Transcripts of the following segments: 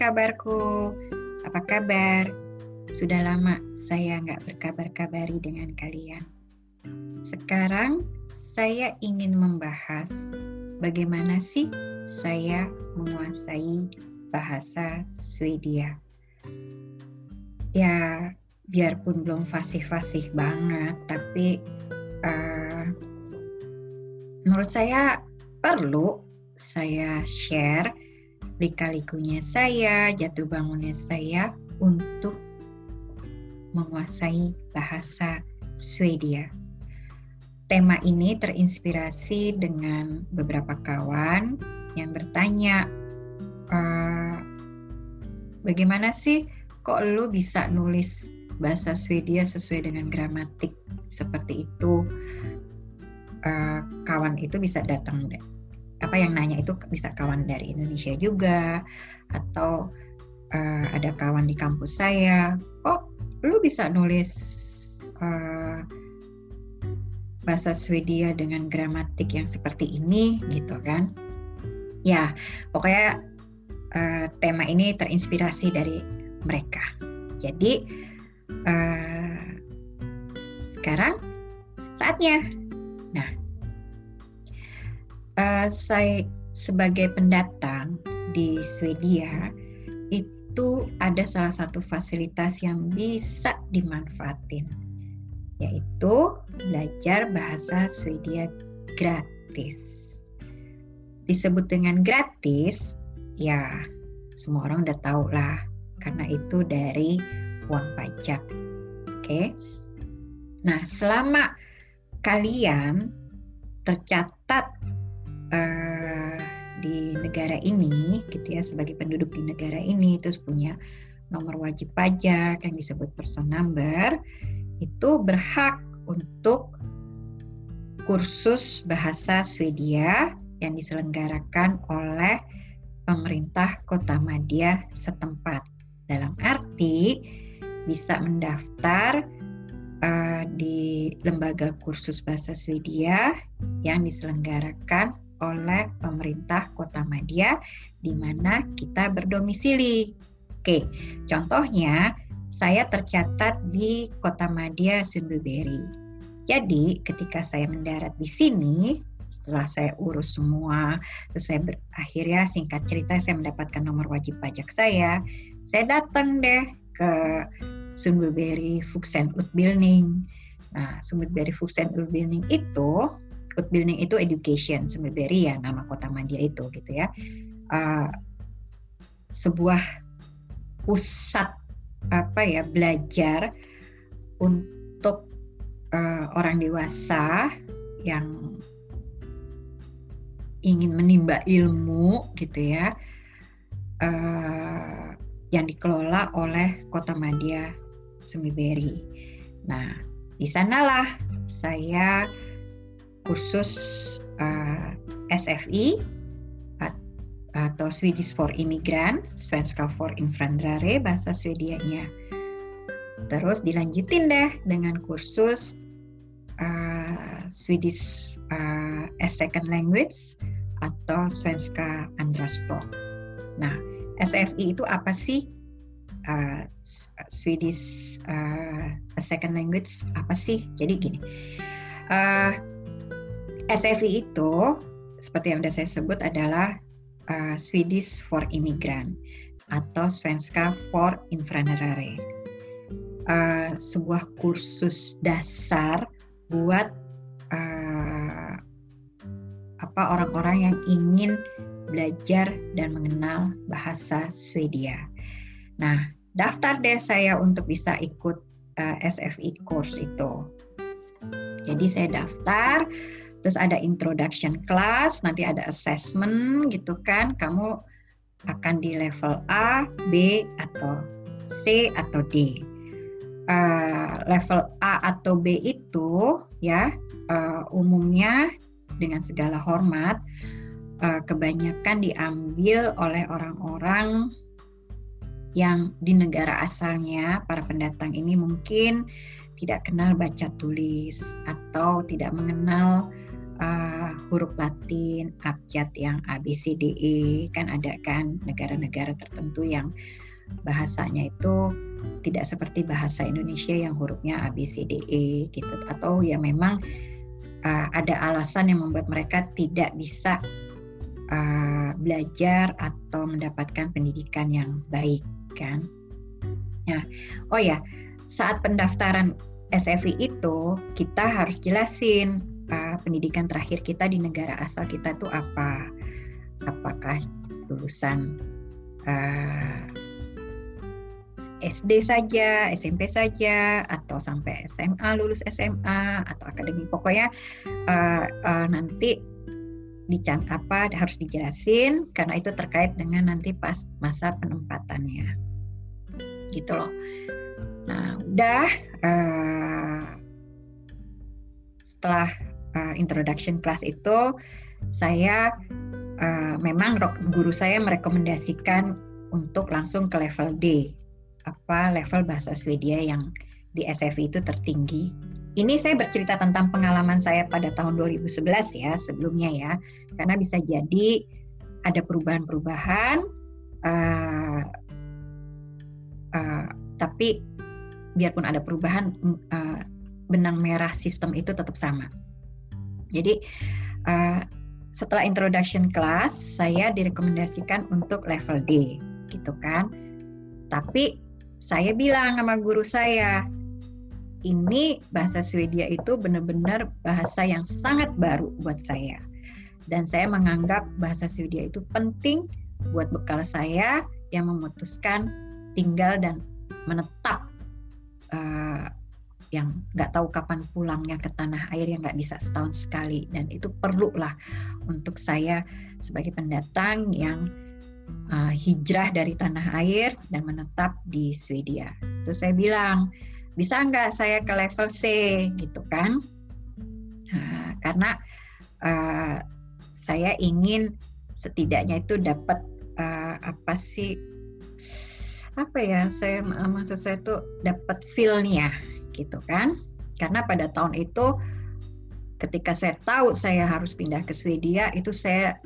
kabarku? Apa kabar? Sudah lama saya nggak berkabar-kabari dengan kalian. Sekarang saya ingin membahas bagaimana sih saya menguasai bahasa Swedia. Ya, biarpun belum fasih-fasih banget, tapi uh, menurut saya perlu saya share lika-likunya saya, jatuh bangunnya saya untuk menguasai bahasa Swedia. Tema ini terinspirasi dengan beberapa kawan yang bertanya, e, bagaimana sih kok lu bisa nulis bahasa Swedia sesuai dengan gramatik seperti itu? E, kawan itu bisa datang apa yang nanya itu bisa kawan dari Indonesia juga atau uh, ada kawan di kampus saya. Kok lu bisa nulis uh, bahasa Swedia dengan gramatik yang seperti ini gitu kan? Ya pokoknya uh, tema ini terinspirasi dari mereka. Jadi uh, sekarang saatnya saya sebagai pendatang di Swedia itu ada salah satu fasilitas yang bisa dimanfaatin yaitu belajar bahasa Swedia gratis. Disebut dengan gratis, ya semua orang udah tahu lah karena itu dari uang pajak. Oke. Nah, selama kalian tercatat uh, di negara ini gitu ya sebagai penduduk di negara ini terus punya nomor wajib pajak yang disebut person number itu berhak untuk kursus bahasa Swedia yang diselenggarakan oleh pemerintah Kota Madia setempat. Dalam arti bisa mendaftar uh, di lembaga kursus bahasa Swedia yang diselenggarakan oleh pemerintah Kota Madia di mana kita berdomisili. Oke, contohnya saya tercatat di Kota Madia Sunduberi. Jadi ketika saya mendarat di sini, setelah saya urus semua, terus saya berakhir ya singkat cerita saya mendapatkan nomor wajib pajak saya, saya datang deh ke Sunduberi Fuksen Utbildning. Nah, Sunduberi Fuksen Utbildning itu Good Building itu education sebenarnya ya nama kota Madia itu gitu ya uh, sebuah pusat apa ya belajar untuk uh, orang dewasa yang ingin menimba ilmu gitu ya uh, yang dikelola oleh Kota Madia Sumiberi. Nah, di sanalah saya kursus uh, eh, SFI atau Swedish for Immigrant, Svenska for Invandrare bahasa Swedianya. Terus dilanjutin deh dengan kursus uh, Swedish uh, as second language atau Svenska andra språk. Nah, SFI itu apa sih? Uh, Swedish uh, as second language apa sih? Jadi gini, uh, SFI itu seperti yang sudah saya sebut adalah uh, Swedish for Immigrant atau Svenska for Invandrare. Uh, sebuah kursus dasar buat uh, apa orang-orang yang ingin belajar dan mengenal bahasa Swedia. Nah, daftar deh saya untuk bisa ikut uh, SFI course itu. Jadi saya daftar, terus ada introduction class, nanti ada assessment gitu kan, kamu akan di level A, B atau C atau D. Uh, level A atau B itu ya uh, umumnya dengan segala hormat uh, kebanyakan diambil oleh orang-orang yang di negara asalnya para pendatang ini mungkin tidak kenal baca tulis atau tidak mengenal uh, huruf Latin, abjad yang A B C D E kan ada kan negara-negara tertentu yang bahasanya itu tidak seperti bahasa Indonesia yang hurufnya A B C D E gitu atau ya memang uh, ada alasan yang membuat mereka tidak bisa uh, belajar atau mendapatkan pendidikan yang baik kan. Nah, oh ya, saat pendaftaran SFI itu kita harus jelasin pendidikan terakhir kita di negara asal kita itu apa. Apakah lulusan uh, SD saja, SMP saja, atau sampai SMA lulus SMA atau akademi? Pokoknya uh, uh, nanti dicant apa harus dijelasin karena itu terkait dengan nanti pas masa penempatannya. Gitu loh. Nah udah uh, setelah uh, introduction class itu saya uh, memang guru saya merekomendasikan untuk langsung ke level D. Apa level bahasa Swedia yang di SFI itu tertinggi. Ini saya bercerita tentang pengalaman saya pada tahun 2011 ya sebelumnya ya. Karena bisa jadi ada perubahan-perubahan uh, uh, tapi biarpun ada perubahan uh, benang merah sistem itu tetap sama jadi uh, setelah introduction class saya direkomendasikan untuk level D gitu kan tapi saya bilang sama guru saya ini bahasa Swedia itu benar-benar bahasa yang sangat baru buat saya. Dan saya menganggap bahasa Swedia itu penting buat bekal saya yang memutuskan tinggal dan menetap uh, yang nggak tahu kapan pulangnya ke tanah air yang nggak bisa setahun sekali. Dan itu perlu lah untuk saya sebagai pendatang yang uh, hijrah dari tanah air dan menetap di Swedia. Terus saya bilang bisa nggak saya ke level C? Gitu kan. Nah, karena uh, saya ingin setidaknya itu dapat uh, apa sih apa ya saya maksud saya itu dapat feelnya gitu kan karena pada tahun itu ketika saya tahu saya harus pindah ke Swedia itu saya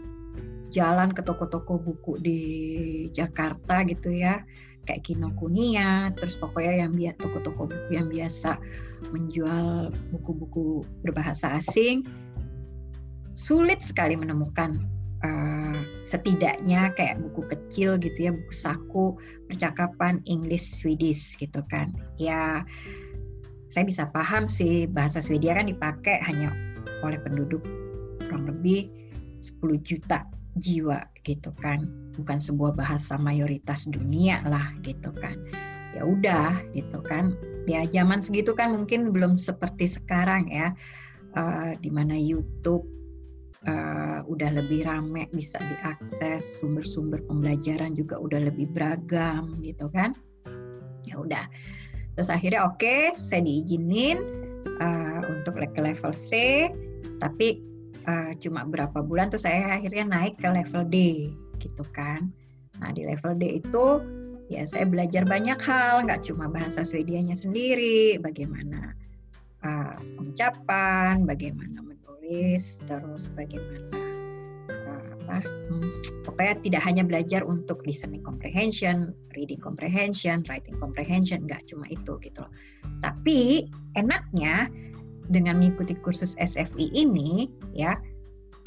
jalan ke toko-toko buku di Jakarta gitu ya kayak Kinokuniya, terus pokoknya yang biasa toko-toko buku yang biasa menjual buku-buku berbahasa asing, sulit sekali menemukan uh, setidaknya kayak buku kecil gitu ya, buku saku percakapan English Swedish gitu kan. Ya saya bisa paham sih bahasa Swedia kan dipakai hanya oleh penduduk kurang lebih 10 juta jiwa gitu kan. Bukan sebuah bahasa mayoritas dunia lah gitu kan. Ya udah gitu kan. Ya zaman segitu kan mungkin belum seperti sekarang ya. Uh, di mana YouTube uh, udah lebih rame bisa diakses. Sumber-sumber pembelajaran juga udah lebih beragam gitu kan. Ya udah terus akhirnya oke okay, saya diizinin uh, untuk ke level C tapi uh, cuma berapa bulan tuh saya akhirnya naik ke level D gitu kan. Nah di level D itu ya saya belajar banyak hal, nggak cuma bahasa Swedianya sendiri, bagaimana uh, pengucapan, bagaimana menulis, terus bagaimana apa, hmm, pokoknya tidak hanya belajar untuk listening comprehension, reading comprehension, writing comprehension, nggak cuma itu gitu. Tapi enaknya dengan mengikuti kursus SFI ini ya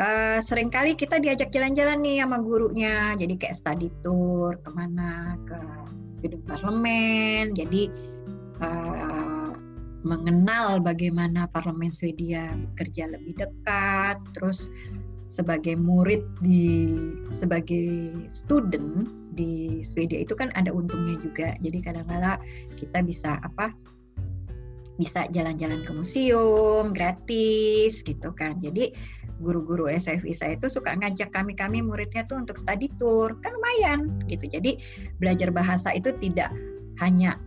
uh, sering kali kita diajak jalan-jalan nih sama gurunya. Jadi kayak study tour ke mana ke gedung parlemen. Jadi uh, mengenal bagaimana parlemen Swedia bekerja lebih dekat. Terus sebagai murid di sebagai student di Swedia itu kan ada untungnya juga jadi kadang-kala kita bisa apa bisa jalan-jalan ke museum gratis gitu kan. Jadi guru-guru SFI saya itu suka ngajak kami-kami muridnya tuh untuk study tour kan lumayan gitu. Jadi belajar bahasa itu tidak hanya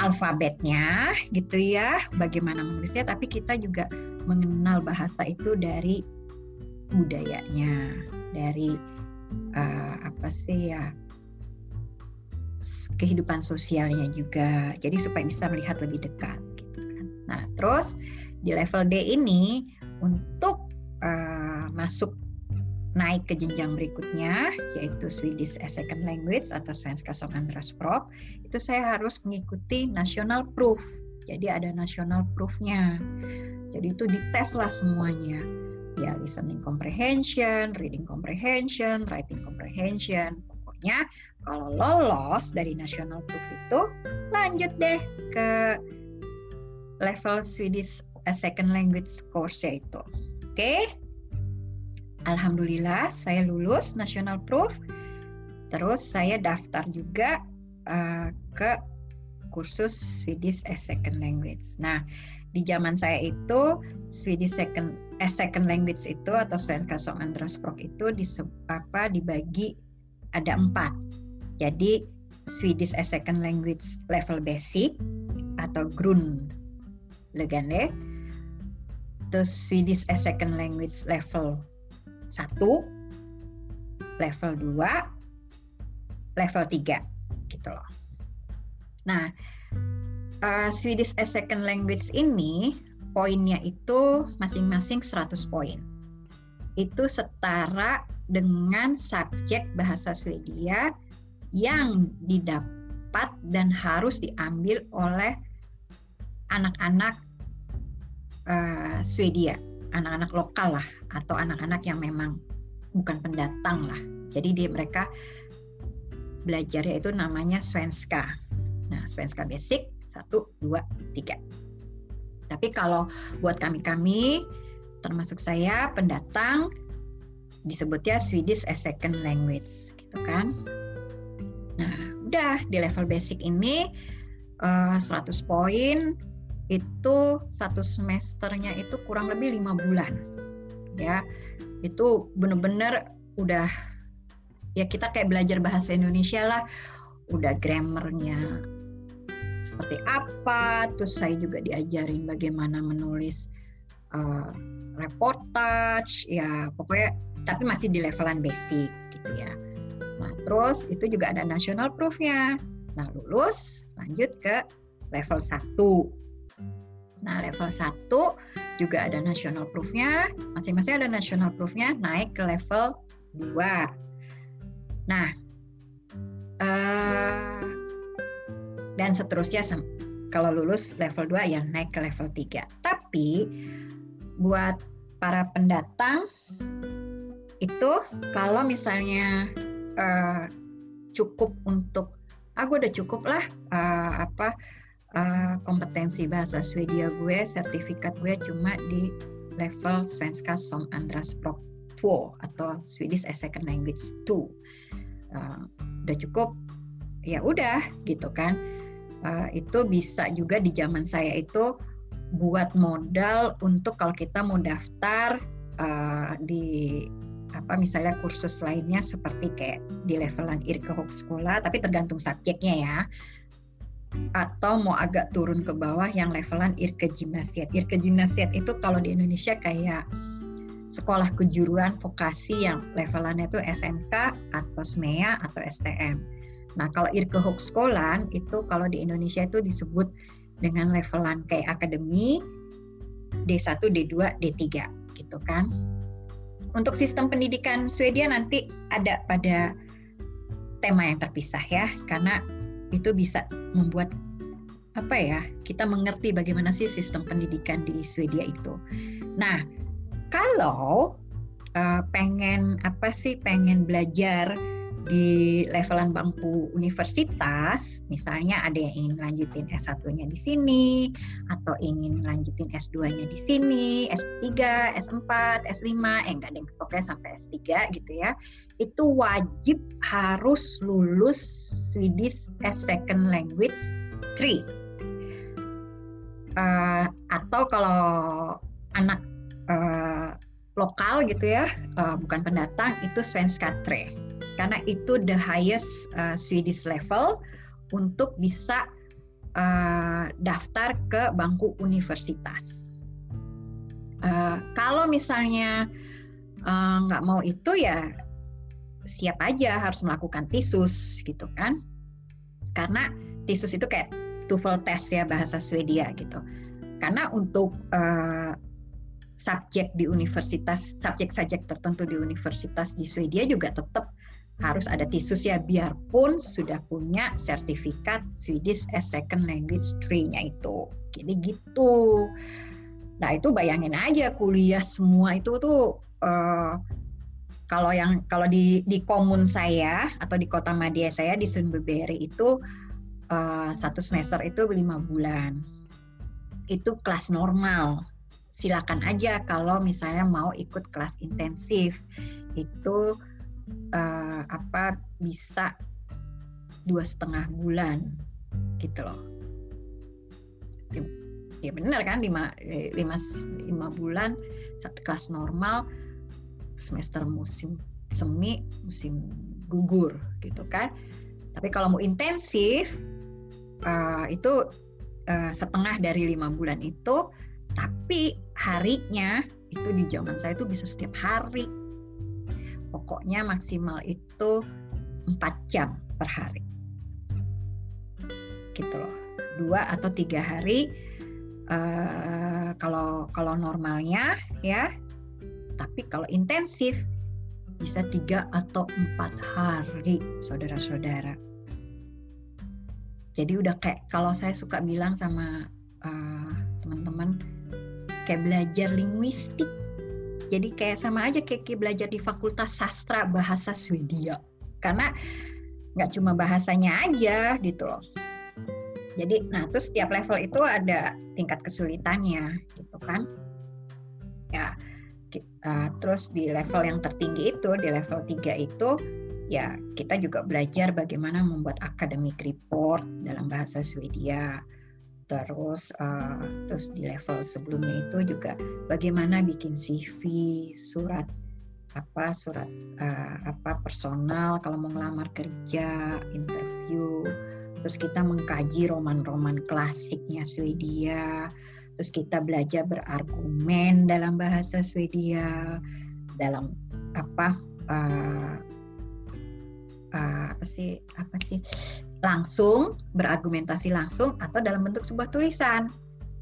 alfabetnya gitu ya, bagaimana menulisnya, tapi kita juga mengenal bahasa itu dari budayanya, dari uh, apa sih ya kehidupan sosialnya juga. Jadi supaya bisa melihat lebih dekat. Nah, terus di level D ini untuk uh, masuk naik ke jenjang berikutnya yaitu Swedish as Second Language atau Svenska som andraspråk itu saya harus mengikuti national proof jadi ada national proofnya jadi itu dites lah semuanya ya listening comprehension reading comprehension writing comprehension pokoknya kalau lolos dari national proof itu lanjut deh ke level Swedish as Second Language course itu oke okay? Alhamdulillah saya lulus national proof. Terus saya daftar juga uh, ke kursus Swedish as second language. Nah, di zaman saya itu Swedish second as second language itu atau Svenska som andraspråk itu apa dibagi ada empat. Jadi Swedish as second language level basic atau grund legende. Terus Swedish as second language level satu, level 2, level 3 gitu loh. Nah, uh, Swedish as second language ini poinnya itu masing-masing 100 poin. Itu setara dengan subjek bahasa Swedia yang didapat dan harus diambil oleh anak-anak uh, Swedia anak-anak lokal lah atau anak-anak yang memang bukan pendatang lah. Jadi dia mereka belajarnya itu namanya Svenska. Nah, Svenska basic satu, dua, tiga. Tapi kalau buat kami-kami, termasuk saya pendatang, disebutnya Swedish as second language, gitu kan? Nah, udah di level basic ini uh, eh, 100 poin itu satu semesternya itu kurang lebih lima bulan ya itu bener-bener udah ya kita kayak belajar bahasa Indonesia lah udah grammarnya seperti apa terus saya juga diajarin bagaimana menulis uh, reportage ya pokoknya tapi masih di levelan basic gitu ya. Nah terus itu juga ada national proofnya. Nah lulus lanjut ke level 1 Nah, level 1 juga ada national proof-nya, masing-masing ada national proof-nya naik ke level 2. Nah, uh, dan seterusnya kalau lulus level 2 ya naik ke level 3. Tapi buat para pendatang itu kalau misalnya uh, cukup untuk aku ah, udah cukup lah uh, apa uh, kompetensi bahasa Swedia gue, sertifikat gue cuma di level Svenska som andraspråk 2 atau Swedish as second language 2. Uh, udah cukup, ya udah gitu kan. Uh, itu bisa juga di zaman saya itu buat modal untuk kalau kita mau daftar uh, di apa misalnya kursus lainnya seperti kayak di levelan Irke Hochskola tapi tergantung subjeknya ya atau mau agak turun ke bawah yang levelan Irke Gimnasiat. Irke Gimnasiat itu kalau di Indonesia kayak sekolah kejuruan vokasi yang levelannya itu SMK atau SMEA atau STM. Nah, kalau Irke Hochskolan itu kalau di Indonesia itu disebut dengan levelan kayak akademi D1, D2, D3 gitu kan. Untuk sistem pendidikan Swedia nanti ada pada tema yang terpisah ya karena itu bisa membuat apa ya kita mengerti bagaimana sih sistem pendidikan di Swedia itu. Nah kalau uh, pengen apa sih pengen belajar di levelan bangku universitas, misalnya ada yang ingin lanjutin S1-nya di sini, atau ingin lanjutin S2-nya di sini, S3, S4, S5, eh enggak ada pokoknya sampai S3 gitu ya, itu wajib harus lulus Swedish as second language 3. Uh, eh, atau kalau anak uh, lokal gitu ya, uh, bukan pendatang, itu Svenska 3 karena itu the highest uh, Swedish level untuk bisa uh, daftar ke bangku universitas. Uh, kalau misalnya nggak uh, mau itu ya siap aja harus melakukan tisus gitu kan karena tisus itu kayak TOEFL test ya bahasa Swedia gitu karena untuk uh, subjek di universitas, subjek-subjek tertentu di universitas di Swedia juga tetap harus ada tisus ya biarpun sudah punya sertifikat Swedish as second language 3-nya itu. Jadi gitu. Nah, itu bayangin aja kuliah semua itu tuh uh, kalau yang kalau di di komun saya atau di kota Madia saya di Sundbyberg itu uh, satu semester itu lima bulan. Itu kelas normal. Silakan aja kalau misalnya mau ikut kelas intensif. Itu uh, apa bisa dua setengah bulan gitu loh. Ya, ya benar kan lima, eh, lima, lima bulan satu kelas normal semester musim semi musim gugur gitu kan. Tapi kalau mau intensif uh, itu uh, setengah dari lima bulan itu tapi harinya itu di zaman saya itu bisa setiap hari pokoknya maksimal itu 4 jam per hari. Gitu loh. Dua atau tiga hari uh, kalau kalau normalnya ya. Tapi kalau intensif bisa tiga atau empat hari saudara-saudara. Jadi udah kayak kalau saya suka bilang sama uh, teman-teman kayak belajar linguistik jadi kayak sama aja kayak belajar di Fakultas Sastra Bahasa Swedia. Karena nggak cuma bahasanya aja gitu loh. Jadi, nah terus setiap level itu ada tingkat kesulitannya gitu kan. Ya, kita, terus di level yang tertinggi itu, di level 3 itu, ya kita juga belajar bagaimana membuat academic report dalam bahasa Swedia terus uh, terus di level sebelumnya itu juga bagaimana bikin CV surat apa surat uh, apa personal kalau mau ngelamar kerja interview. Terus kita mengkaji roman-roman klasiknya Swedia. Terus kita belajar berargumen dalam bahasa Swedia dalam apa uh, uh, apa sih apa sih langsung, berargumentasi langsung, atau dalam bentuk sebuah tulisan.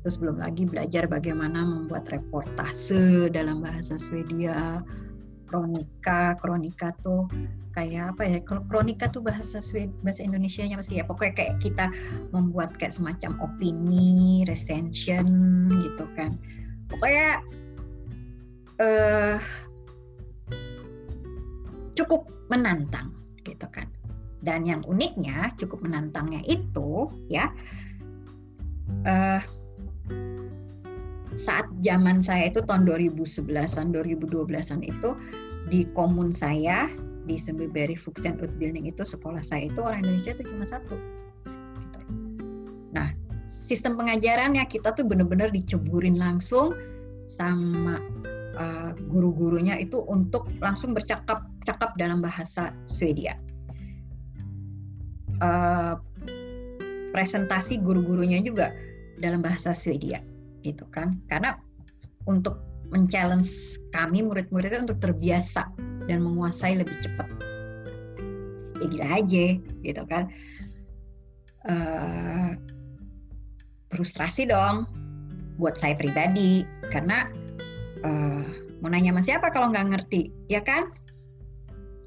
Terus belum lagi belajar bagaimana membuat reportase dalam bahasa Swedia, kronika, kronika tuh kayak apa ya? Kronika tuh bahasa Swed, bahasa Indonesia-nya apa sih ya? Pokoknya kayak kita membuat kayak semacam opini, recension gitu kan. Pokoknya uh, cukup menantang. Dan yang uniknya, cukup menantangnya itu, ya, uh, saat zaman saya itu tahun 2011-an, 2012-an itu di komun saya di Sundbyberg Fuchsen Utbildning itu sekolah saya itu orang Indonesia itu cuma satu. Gitu. Nah, sistem pengajarannya kita tuh benar-benar diceburin langsung sama uh, guru-gurunya itu untuk langsung bercakap-cakap dalam bahasa Swedia uh, presentasi guru-gurunya juga dalam bahasa Swedia gitu kan. Karena untuk men-challenge kami murid-muridnya untuk terbiasa dan menguasai lebih cepat. Ya gila aja gitu kan. Uh, frustrasi dong buat saya pribadi karena uh, mau nanya sama siapa kalau nggak ngerti ya kan?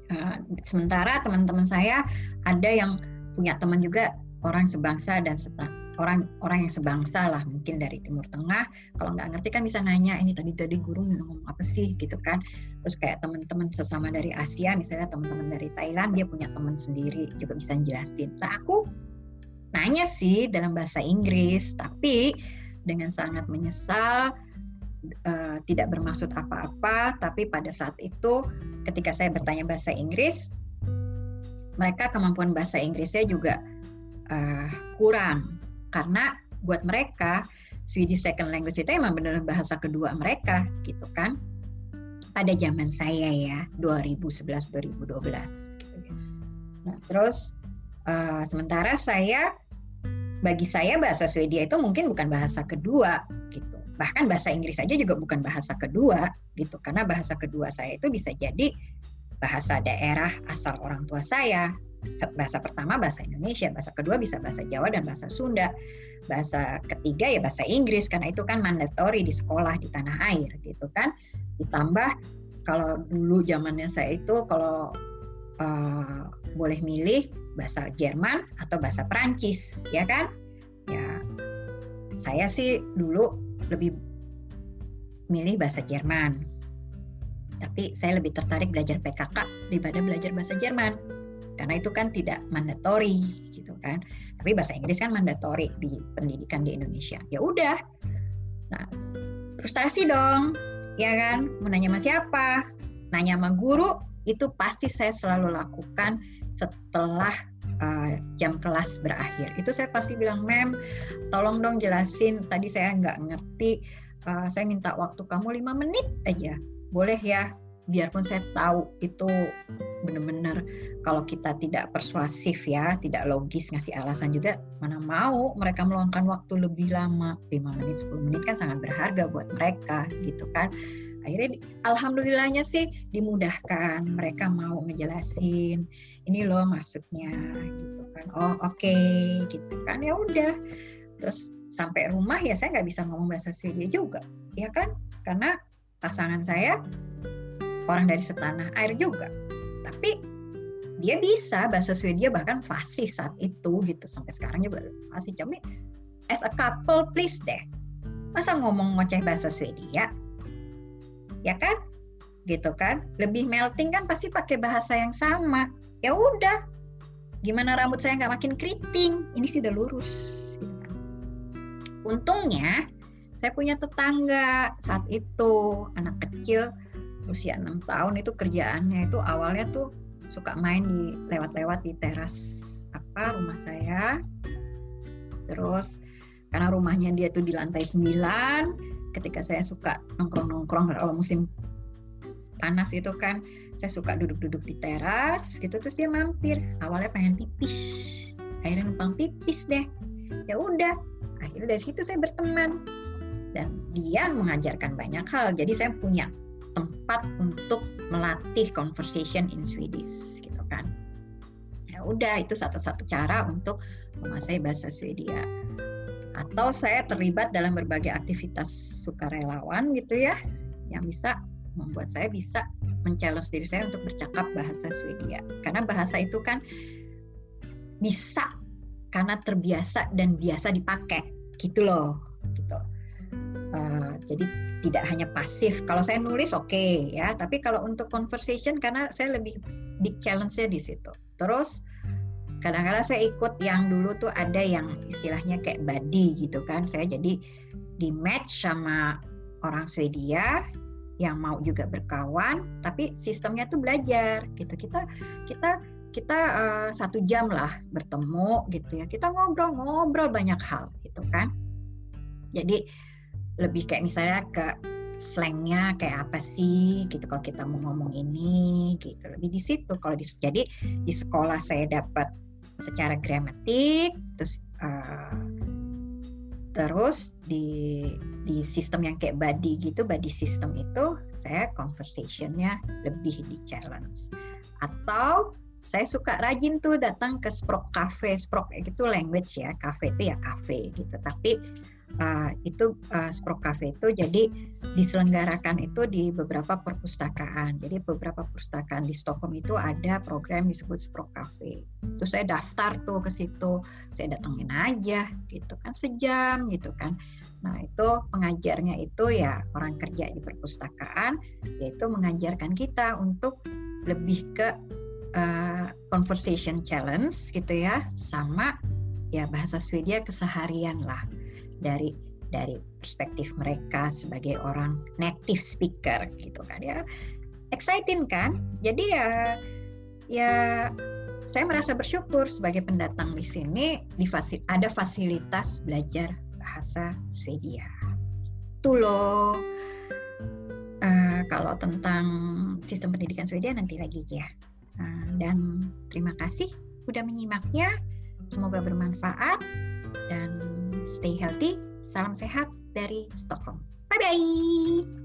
Uh, sementara teman-teman saya ada yang punya teman juga orang sebangsa dan seta, orang orang yang sebangsa lah mungkin dari Timur Tengah. Kalau nggak ngerti kan bisa nanya ini tadi tadi guru ngomong apa sih? Gitu kan. Terus kayak teman-teman sesama dari Asia misalnya teman-teman dari Thailand dia punya teman sendiri juga bisa jelasin. Nah aku nanya sih dalam bahasa Inggris tapi dengan sangat menyesal uh, tidak bermaksud apa-apa tapi pada saat itu ketika saya bertanya bahasa Inggris mereka kemampuan bahasa Inggrisnya juga uh, kurang karena buat mereka Swedish second language itu emang benar bahasa kedua mereka gitu kan pada zaman saya ya 2011 2012 gitu ya. Nah, terus uh, sementara saya bagi saya bahasa Swedia itu mungkin bukan bahasa kedua gitu. Bahkan bahasa Inggris saja juga bukan bahasa kedua gitu karena bahasa kedua saya itu bisa jadi bahasa daerah asal orang tua saya bahasa pertama bahasa Indonesia, bahasa kedua bisa bahasa Jawa dan bahasa Sunda, bahasa ketiga ya bahasa Inggris karena itu kan mandatory di sekolah di tanah air gitu kan. Ditambah kalau dulu zamannya saya itu kalau uh, boleh milih bahasa Jerman atau bahasa Perancis ya kan? Ya saya sih dulu lebih milih bahasa Jerman. Tapi saya lebih tertarik belajar PKK daripada belajar bahasa Jerman. Karena itu kan tidak mandatory gitu kan. Tapi bahasa Inggris kan mandatory di pendidikan di Indonesia. Ya udah. Nah frustrasi dong ya kan? Mau nanya sama siapa? Nanya sama guru itu pasti saya selalu lakukan setelah uh, jam kelas berakhir. Itu saya pasti bilang mem tolong dong jelasin. Tadi saya nggak ngerti uh, saya minta waktu kamu lima menit aja boleh ya biarpun saya tahu itu benar-benar kalau kita tidak persuasif ya, tidak logis ngasih alasan juga, mana mau mereka meluangkan waktu lebih lama, 5 menit, 10 menit kan sangat berharga buat mereka gitu kan. Akhirnya alhamdulillahnya sih dimudahkan, mereka mau ngejelasin, ini loh maksudnya gitu kan. Oh oke okay, gitu kan, ya udah. Terus sampai rumah ya saya nggak bisa ngomong bahasa Swedia juga, ya kan? Karena pasangan saya orang dari setanah air juga. Tapi dia bisa bahasa Swedia bahkan fasih saat itu gitu sampai sekarang juga fasih. Cuma as a couple please deh. Masa ngomong ngoceh bahasa Swedia? Ya kan? Gitu kan? Lebih melting kan pasti pakai bahasa yang sama. Ya udah. Gimana rambut saya nggak makin keriting? Ini sih udah lurus. Gitu kan. Untungnya saya punya tetangga. Saat itu anak kecil usia enam tahun itu kerjaannya itu awalnya tuh suka main di lewat-lewat di teras apa rumah saya. Terus karena rumahnya dia tuh di lantai 9 ketika saya suka nongkrong-nongkrong kalau musim panas itu kan saya suka duduk-duduk di teras gitu. Terus dia mampir. Awalnya pengen pipis. Akhirnya numpang pipis deh. Ya udah akhirnya dari situ saya berteman dan dia mengajarkan banyak hal jadi saya punya tempat untuk melatih conversation in Swedish gitu kan. Ya udah itu satu-satu cara untuk menguasai bahasa Swedia. Atau saya terlibat dalam berbagai aktivitas sukarelawan gitu ya yang bisa membuat saya bisa mencalon diri saya untuk bercakap bahasa Swedia. Karena bahasa itu kan bisa karena terbiasa dan biasa dipakai gitu loh gitu. Jadi tidak hanya pasif. Kalau saya nulis oke okay, ya, tapi kalau untuk conversation karena saya lebih big challenge-nya di situ. Terus kadang-kadang saya ikut yang dulu tuh ada yang istilahnya kayak buddy gitu kan. Saya jadi di match sama orang Swedia yang mau juga berkawan, tapi sistemnya tuh belajar gitu. Kita kita kita uh, satu jam lah bertemu gitu ya. Kita ngobrol-ngobrol banyak hal gitu kan. Jadi lebih kayak misalnya ke slangnya kayak apa sih gitu kalau kita mau ngomong ini gitu. Lebih di situ kalau di jadi di sekolah saya dapat secara gramatik terus uh, terus di di sistem yang kayak body gitu body system itu saya conversationnya lebih di challenge. Atau saya suka rajin tuh datang ke Sprok Cafe Sprok itu language ya cafe itu ya cafe gitu. Tapi uh, itu uh, Sprok Cafe itu jadi diselenggarakan itu di beberapa perpustakaan. Jadi beberapa perpustakaan di Stockholm itu ada program disebut Sprok Cafe. Itu saya daftar tuh ke situ, saya datengin aja gitu kan sejam gitu kan. Nah itu pengajarnya itu ya orang kerja di perpustakaan, yaitu mengajarkan kita untuk lebih ke uh, conversation challenge gitu ya, sama ya bahasa Swedia keseharian lah dari dari perspektif mereka sebagai orang native speaker gitu kan ya. Exciting kan? Jadi ya ya saya merasa bersyukur sebagai pendatang di sini di fasil, ada fasilitas belajar bahasa Swedia. Itu loh. Uh, kalau tentang sistem pendidikan Swedia nanti lagi ya. Uh, dan terima kasih sudah menyimaknya. Semoga bermanfaat dan stay healthy. Salam sehat dari Stockholm. Bye bye.